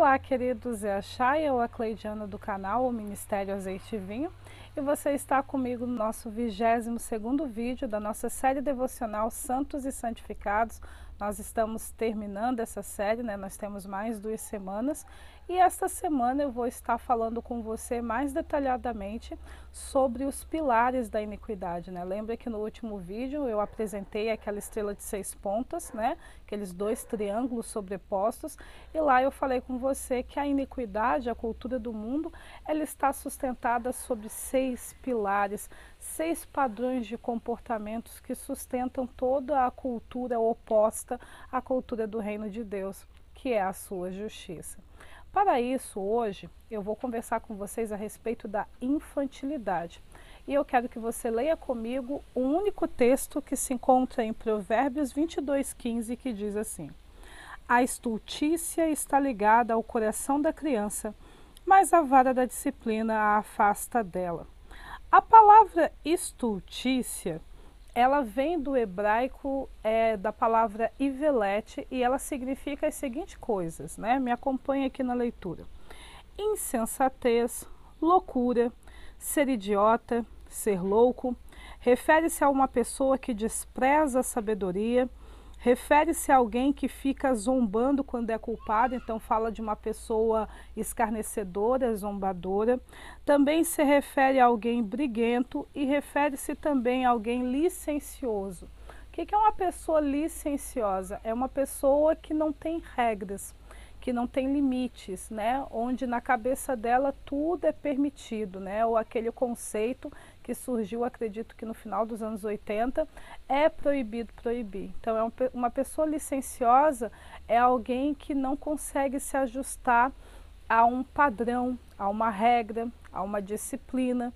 Olá, queridos, é a Chay, ou a Cleidiana do canal, o Ministério Azeite e Vinho, e você está comigo no nosso 22º vídeo da nossa série devocional Santos e Santificados. Nós estamos terminando essa série, né? Nós temos mais duas semanas e esta semana eu vou estar falando com você mais detalhadamente sobre os pilares da iniquidade. Né? Lembra que no último vídeo eu apresentei aquela estrela de seis pontas, né? aqueles dois triângulos sobrepostos, e lá eu falei com você que a iniquidade, a cultura do mundo, ela está sustentada sobre seis pilares, seis padrões de comportamentos que sustentam toda a cultura oposta à cultura do reino de Deus, que é a sua justiça. Para isso, hoje, eu vou conversar com vocês a respeito da infantilidade. E eu quero que você leia comigo o único texto que se encontra em Provérbios 22:15, que diz assim: A estultícia está ligada ao coração da criança, mas a vara da disciplina a afasta dela. A palavra estultícia ela vem do hebraico é, da palavra ivelete e ela significa as seguintes coisas, né? Me acompanha aqui na leitura. Insensatez, loucura, ser idiota, ser louco, refere-se a uma pessoa que despreza a sabedoria, refere-se a alguém que fica zombando quando é culpado, então fala de uma pessoa escarnecedora, zombadora. Também se refere a alguém briguento e refere-se também a alguém licencioso. O que é uma pessoa licenciosa? É uma pessoa que não tem regras, que não tem limites, né? Onde na cabeça dela tudo é permitido, né? Ou aquele conceito que surgiu, acredito que no final dos anos 80, é proibido proibir. Então, é uma pessoa licenciosa é alguém que não consegue se ajustar a um padrão, a uma regra, a uma disciplina.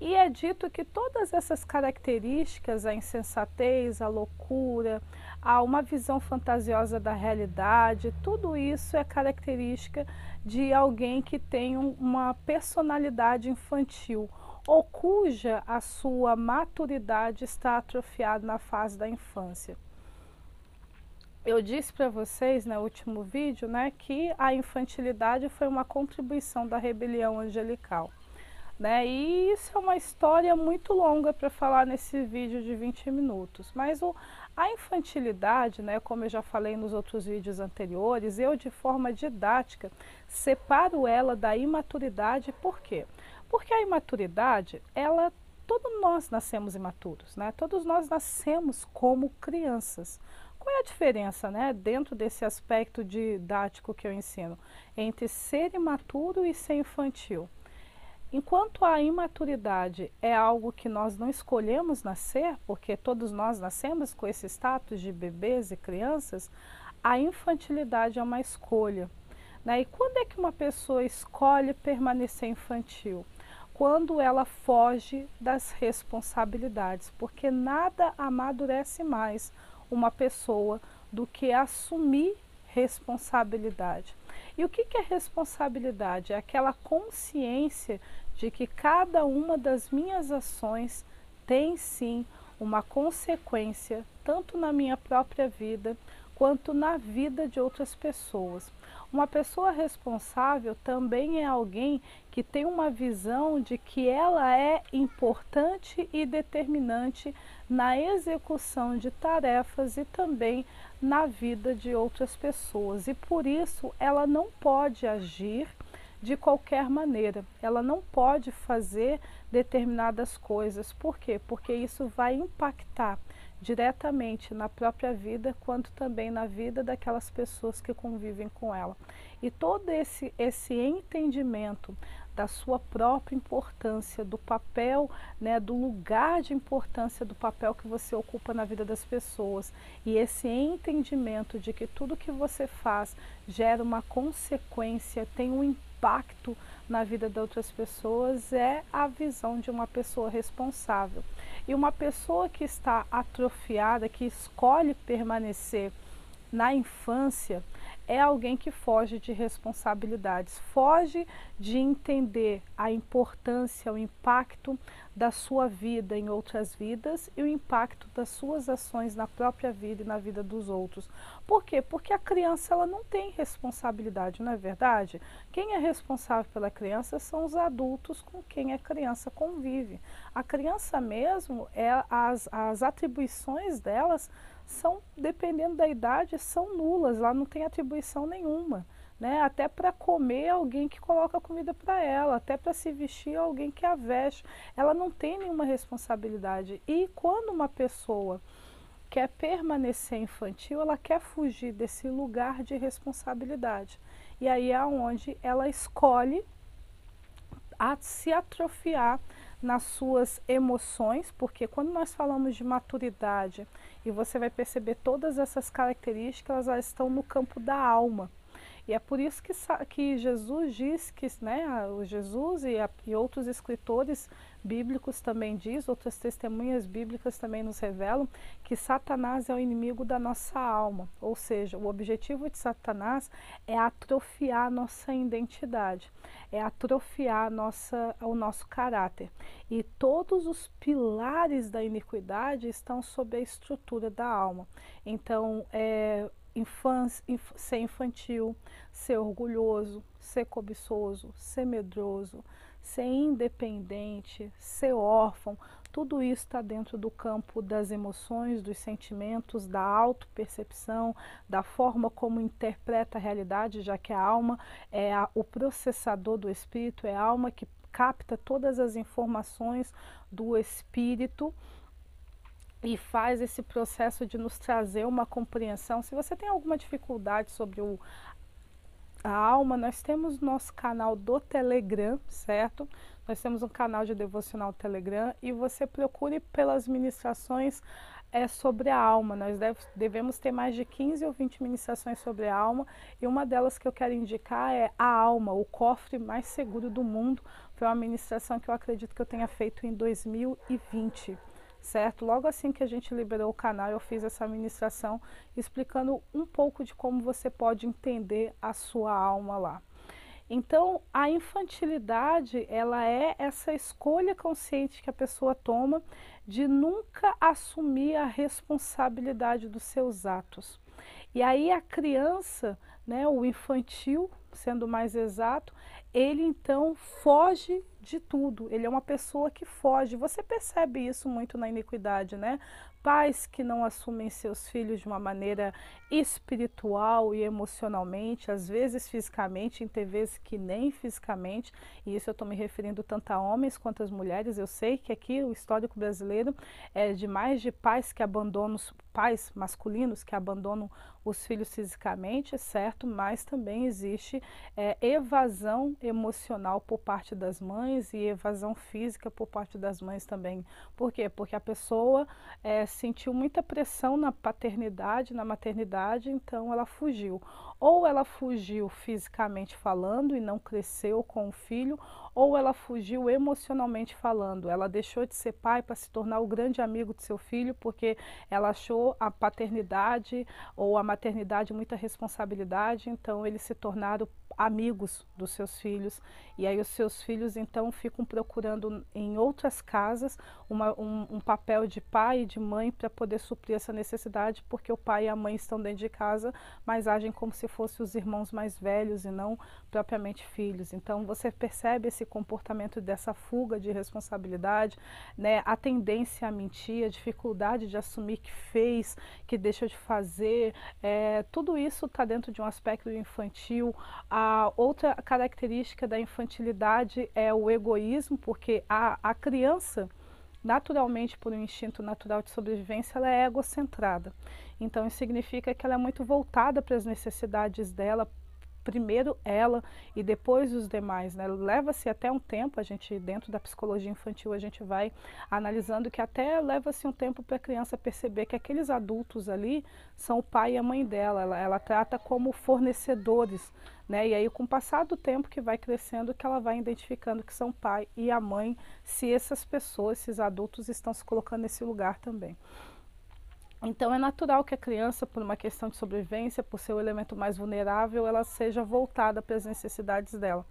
E é dito que todas essas características, a insensatez, a loucura, a uma visão fantasiosa da realidade, tudo isso é característica de alguém que tem uma personalidade infantil ou cuja a sua maturidade está atrofiada na fase da infância. Eu disse para vocês no último vídeo né, que a infantilidade foi uma contribuição da rebelião angelical. Né? E isso é uma história muito longa para falar nesse vídeo de 20 minutos. Mas o, a infantilidade, né, como eu já falei nos outros vídeos anteriores, eu de forma didática separo ela da imaturidade, por quê? Porque a imaturidade, ela, todos nós nascemos imaturos, né? Todos nós nascemos como crianças. Qual é a diferença, né, dentro desse aspecto didático que eu ensino, entre ser imaturo e ser infantil? Enquanto a imaturidade é algo que nós não escolhemos nascer, porque todos nós nascemos com esse status de bebês e crianças, a infantilidade é uma escolha. Né? E quando é que uma pessoa escolhe permanecer infantil? Quando ela foge das responsabilidades, porque nada amadurece mais uma pessoa do que assumir responsabilidade. E o que, é responsabilidade? É aquela consciência de que cada uma das minhas ações tem sim uma consequência, tanto na minha própria vida quanto na vida de outras pessoas. Uma pessoa responsável também é alguém que tem uma visão de que ela é importante e determinante na execução de tarefas e também na vida de outras pessoas e por isso ela não pode agir de qualquer maneira. Ela não pode fazer determinadas coisas. Por quê? Porque isso vai impactar diretamente na própria vida, quanto também na vida daquelas pessoas que convivem com ela. E todo esse, esse entendimento da sua própria importância, do papel, né, do lugar de importância do papel que você ocupa na vida das pessoas. E esse entendimento de que tudo que você faz gera uma consequência, tem um impacto na vida de outras pessoas, é a visão de uma pessoa responsável. E uma pessoa que está atrofiada, que escolhe permanecer na infância é alguém que foge de responsabilidades, foge de entender a importância, o impacto da sua vida em outras vidas e o impacto das suas ações na própria vida e na vida dos outros. Por quê? Porque a criança ela não tem responsabilidade, não é verdade? Quem é responsável pela criança são os adultos com quem a criança convive. A criança mesmo, é as, as atribuições delas são, dependendo da idade, são nulas, lá não tem atribuição nenhuma. Né? Até para comer alguém que coloca comida para ela, até para se vestir alguém que a veste. Ela não tem nenhuma responsabilidade. E quando uma pessoa quer permanecer infantil, ela quer fugir desse lugar de responsabilidade. E aí é onde ela escolhe a se atrofiar nas suas emoções, porque quando nós falamos de maturidade, e você vai perceber todas essas características, elas estão no campo da alma. E é por isso que, que Jesus diz que, né, o Jesus e, a, e outros escritores bíblicos também diz, outras testemunhas bíblicas também nos revelam que Satanás é o inimigo da nossa alma. Ou seja, o objetivo de Satanás é atrofiar a nossa identidade, é atrofiar nossa, o nosso caráter. E todos os pilares da iniquidade estão sob a estrutura da alma. Então, é, infância, inf ser infantil, ser orgulhoso, ser cobiçoso, ser medroso, ser independente, ser órfão, tudo isso está dentro do campo das emoções, dos sentimentos, da autopercepção, da forma como interpreta a realidade, já que a alma é a, o processador do espírito, é a alma que capta todas as informações do espírito e faz esse processo de nos trazer uma compreensão. Se você tem alguma dificuldade sobre o, a alma, nós temos nosso canal do Telegram, certo? Nós temos um canal de devocional Telegram e você procure pelas ministrações é, sobre a alma. Nós deve, devemos ter mais de 15 ou 20 ministrações sobre a alma e uma delas que eu quero indicar é A Alma, o cofre mais seguro do mundo. Foi uma ministração que eu acredito que eu tenha feito em 2020 certo? Logo assim que a gente liberou o canal, eu fiz essa ministração explicando um pouco de como você pode entender a sua alma lá. Então, a infantilidade, ela é essa escolha consciente que a pessoa toma de nunca assumir a responsabilidade dos seus atos. E aí a criança, né, o infantil, sendo mais exato, ele então foge de tudo. Ele é uma pessoa que foge. Você percebe isso muito na iniquidade, né? Pais que não assumem seus filhos de uma maneira espiritual e emocionalmente, às vezes fisicamente, em vezes que nem fisicamente, e isso eu estou me referindo tanto a homens quanto às mulheres. Eu sei que aqui o histórico brasileiro é de mais de pais que abandonam, pais masculinos que abandonam os filhos fisicamente, certo? Mas também existe é, evasão emocional por parte das mães e evasão física por parte das mães também. Por quê? Porque a pessoa é, sentiu muita pressão na paternidade, na maternidade, então ela fugiu. Ou ela fugiu fisicamente falando e não cresceu com o filho, ou ela fugiu emocionalmente falando. Ela deixou de ser pai para se tornar o grande amigo de seu filho porque ela achou a paternidade ou a maternidade muita responsabilidade, então eles se tornaram amigos dos seus filhos. E aí os seus filhos então ficam procurando em outras casas uma, um, um, papel de pai e de mãe para poder suprir essa necessidade porque o pai e a mãe estão dentro de casa mas agem como se fossem os irmãos mais velhos e não propriamente filhos. Então você percebe esse comportamento dessa fuga de responsabilidade né a tendência a mentir a dificuldade de assumir que fez que deixou de fazer é, tudo isso está dentro de um aspecto infantil a a outra característica da infantilidade é o egoísmo, porque a, a criança, naturalmente, por um instinto natural de sobrevivência, ela é egocentrada. Então, isso significa que ela é muito voltada para as necessidades dela, primeiro ela e depois os demais. Né? Leva-se até um tempo, a gente, dentro da psicologia infantil, a gente vai analisando que até leva-se um tempo para a criança perceber que aqueles adultos ali são o pai e a mãe dela. Ela, ela trata como fornecedores. Né? E aí, com o passar do tempo que vai crescendo, que ela vai identificando que são pai e a mãe, se essas pessoas, esses adultos, estão se colocando nesse lugar também. Então é natural que a criança, por uma questão de sobrevivência, por ser o elemento mais vulnerável, ela seja voltada para as necessidades dela.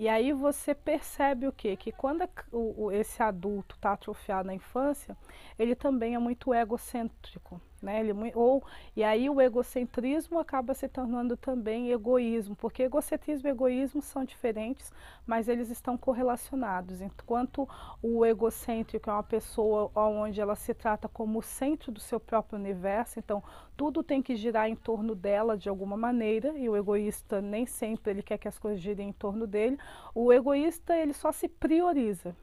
E aí você percebe o quê? Que quando o, esse adulto está atrofiado na infância, ele também é muito egocêntrico. Né? Ele, ou, e aí o egocentrismo acaba se tornando também egoísmo, porque egocentrismo e egoísmo são diferentes, mas eles estão correlacionados. Enquanto o egocêntrico é uma pessoa onde ela se trata como o centro do seu próprio universo, então tudo tem que girar em torno dela de alguma maneira, e o egoísta nem sempre ele quer que as coisas girem em torno dele. O egoísta ele só se prioriza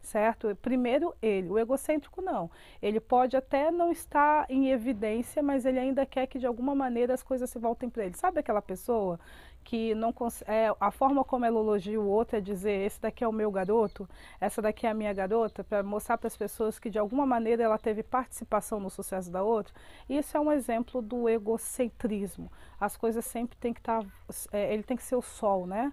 certo? Primeiro ele, o egocêntrico não. Ele pode até não estar em evidência, mas ele ainda quer que de alguma maneira as coisas se voltem para ele. Sabe aquela pessoa que não é, a forma como ela elogia o outro é dizer esse daqui é o meu garoto, essa daqui é a minha garota, para mostrar para as pessoas que de alguma maneira ela teve participação no sucesso da outra. Isso é um exemplo do egocentrismo. As coisas sempre tem que estar, tá, é, ele tem que ser o sol, né?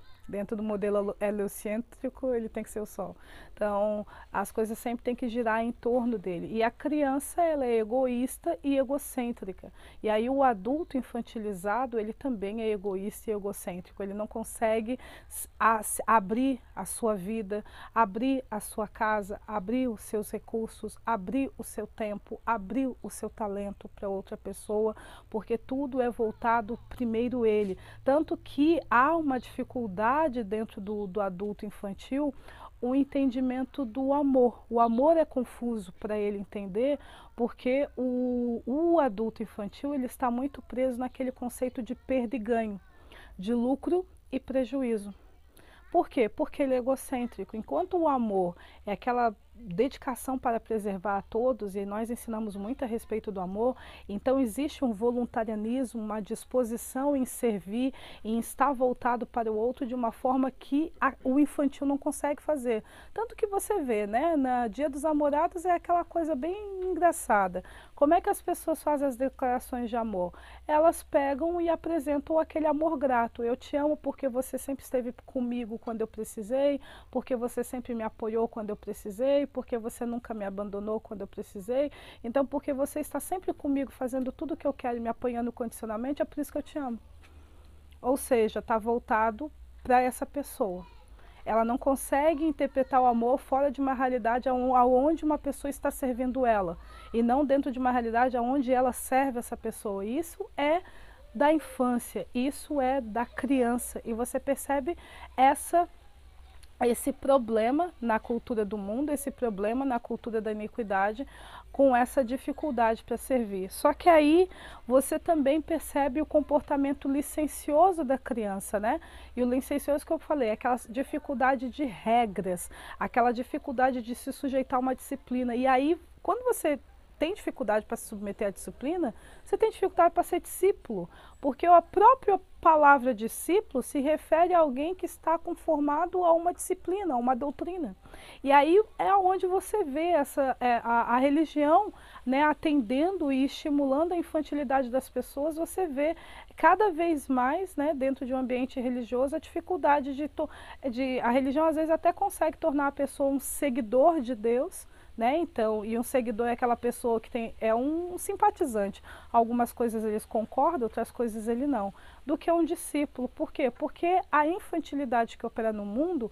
Dentro do modelo heliocêntrico, ele tem que ser o Sol. Então, as coisas sempre têm que girar em torno dele. E a criança, ela é egoísta e egocêntrica. E aí o adulto infantilizado, ele também é egoísta e egocêntrico. Ele não consegue abrir a sua vida, abrir a sua casa, abrir os seus recursos, abrir o seu tempo, abrir o seu talento para outra pessoa, porque tudo é voltado primeiro ele. Tanto que há uma dificuldade dentro do, do adulto infantil o entendimento do amor. O amor é confuso para ele entender, porque o, o adulto infantil ele está muito preso naquele conceito de perda e ganho, de lucro e prejuízo. Por quê? Porque ele é egocêntrico. Enquanto o amor é aquela dedicação para preservar a todos, e nós ensinamos muito a respeito do amor, então existe um voluntarianismo, uma disposição em servir, em estar voltado para o outro de uma forma que a, o infantil não consegue fazer. Tanto que você vê, né, na Dia dos Namorados é aquela coisa bem engraçada. Como é que as pessoas fazem as declarações de amor? Elas pegam e apresentam aquele amor grato. Eu te amo porque você sempre esteve comigo quando eu precisei, porque você sempre me apoiou quando eu precisei, porque você nunca me abandonou quando eu precisei. Então, porque você está sempre comigo, fazendo tudo o que eu quero, me apoiando condicionalmente, é por isso que eu te amo. Ou seja, está voltado para essa pessoa. Ela não consegue interpretar o amor fora de uma realidade aonde uma pessoa está servindo ela e não dentro de uma realidade aonde ela serve essa pessoa. Isso é da infância, isso é da criança e você percebe essa esse problema na cultura do mundo, esse problema na cultura da iniquidade, com essa dificuldade para servir. Só que aí você também percebe o comportamento licencioso da criança, né? E o licencioso que eu falei, aquela dificuldade de regras, aquela dificuldade de se sujeitar a uma disciplina. E aí, quando você tem dificuldade para se submeter à disciplina, você tem dificuldade para ser discípulo, porque a própria palavra discípulo se refere a alguém que está conformado a uma disciplina, a uma doutrina. E aí é onde você vê essa, é, a, a, religião né, atendendo e estimulando a infantilidade das pessoas, você vê cada vez mais, né, dentro de um ambiente religioso, a dificuldade de, de. A religião às vezes até consegue tornar a pessoa um seguidor de Deus, né? Então, e um seguidor é aquela pessoa que tem é um simpatizante. Algumas coisas eles concordam, outras coisas ele não. Do que um discípulo. Por quê? Porque a infantilidade que opera no mundo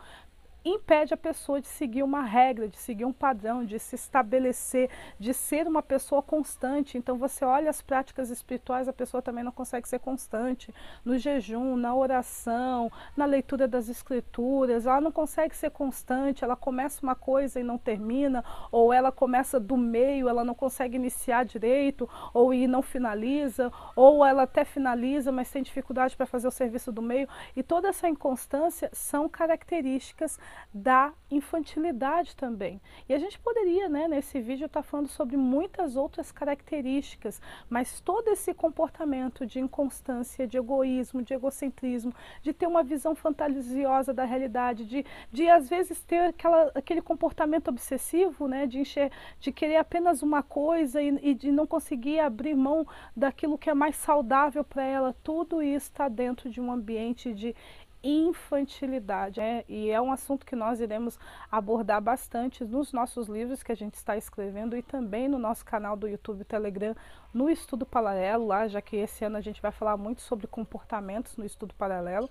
impede a pessoa de seguir uma regra, de seguir um padrão, de se estabelecer, de ser uma pessoa constante. Então você olha as práticas espirituais, a pessoa também não consegue ser constante no jejum, na oração, na leitura das escrituras, ela não consegue ser constante, ela começa uma coisa e não termina, ou ela começa do meio, ela não consegue iniciar direito, ou e não finaliza, ou ela até finaliza, mas tem dificuldade para fazer o serviço do meio. E toda essa inconstância são características da infantilidade também. E a gente poderia, né, nesse vídeo, estar tá falando sobre muitas outras características, mas todo esse comportamento de inconstância, de egoísmo, de egocentrismo, de ter uma visão fantasiosa da realidade, de, de às vezes ter aquela, aquele comportamento obsessivo, né, de, encher, de querer apenas uma coisa e, e de não conseguir abrir mão daquilo que é mais saudável para ela, tudo isso está dentro de um ambiente de infantilidade. É, e é um assunto que nós iremos abordar bastante nos nossos livros que a gente está escrevendo e também no nosso canal do YouTube Telegram, no Estudo Paralelo, lá, já que esse ano a gente vai falar muito sobre comportamentos no Estudo Paralelo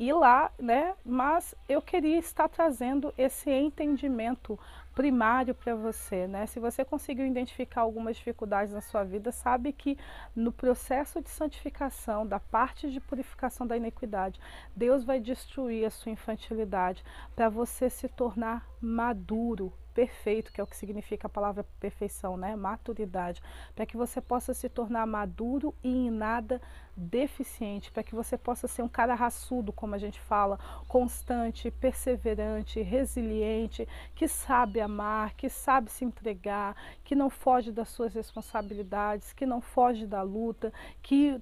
ir lá, né? Mas eu queria estar trazendo esse entendimento primário para você, né? Se você conseguiu identificar algumas dificuldades na sua vida, sabe que no processo de santificação, da parte de purificação da iniquidade, Deus vai destruir a sua infantilidade para você se tornar maduro, perfeito, que é o que significa a palavra perfeição, né? Maturidade, para que você possa se tornar maduro e em nada deficiente, para que você possa ser um cara raçudo, como a gente fala, constante, perseverante, resiliente, que sabe amar, que sabe se entregar, que não foge das suas responsabilidades, que não foge da luta, que,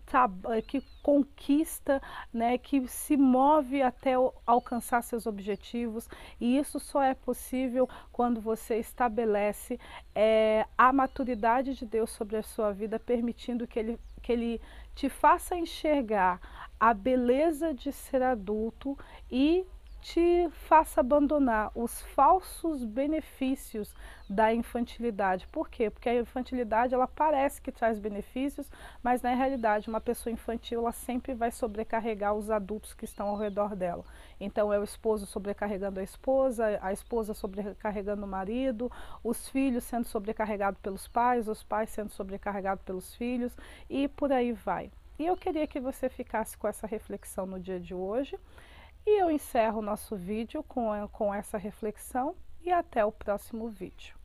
que conquista, né, que se move até alcançar seus objetivos. E isso só é possível quando você estabelece é, a maturidade de Deus sobre a sua vida, permitindo que Ele, que ele te faça enxergar a beleza de ser adulto e te faça abandonar os falsos benefícios da infantilidade. Por quê? Porque a infantilidade ela parece que traz benefícios, mas na realidade uma pessoa infantil ela sempre vai sobrecarregar os adultos que estão ao redor dela. Então é o esposo sobrecarregando a esposa, a esposa sobrecarregando o marido, os filhos sendo sobrecarregados pelos pais, os pais sendo sobrecarregados pelos filhos e por aí vai. E eu queria que você ficasse com essa reflexão no dia de hoje. E eu encerro o nosso vídeo com, com essa reflexão e até o próximo vídeo.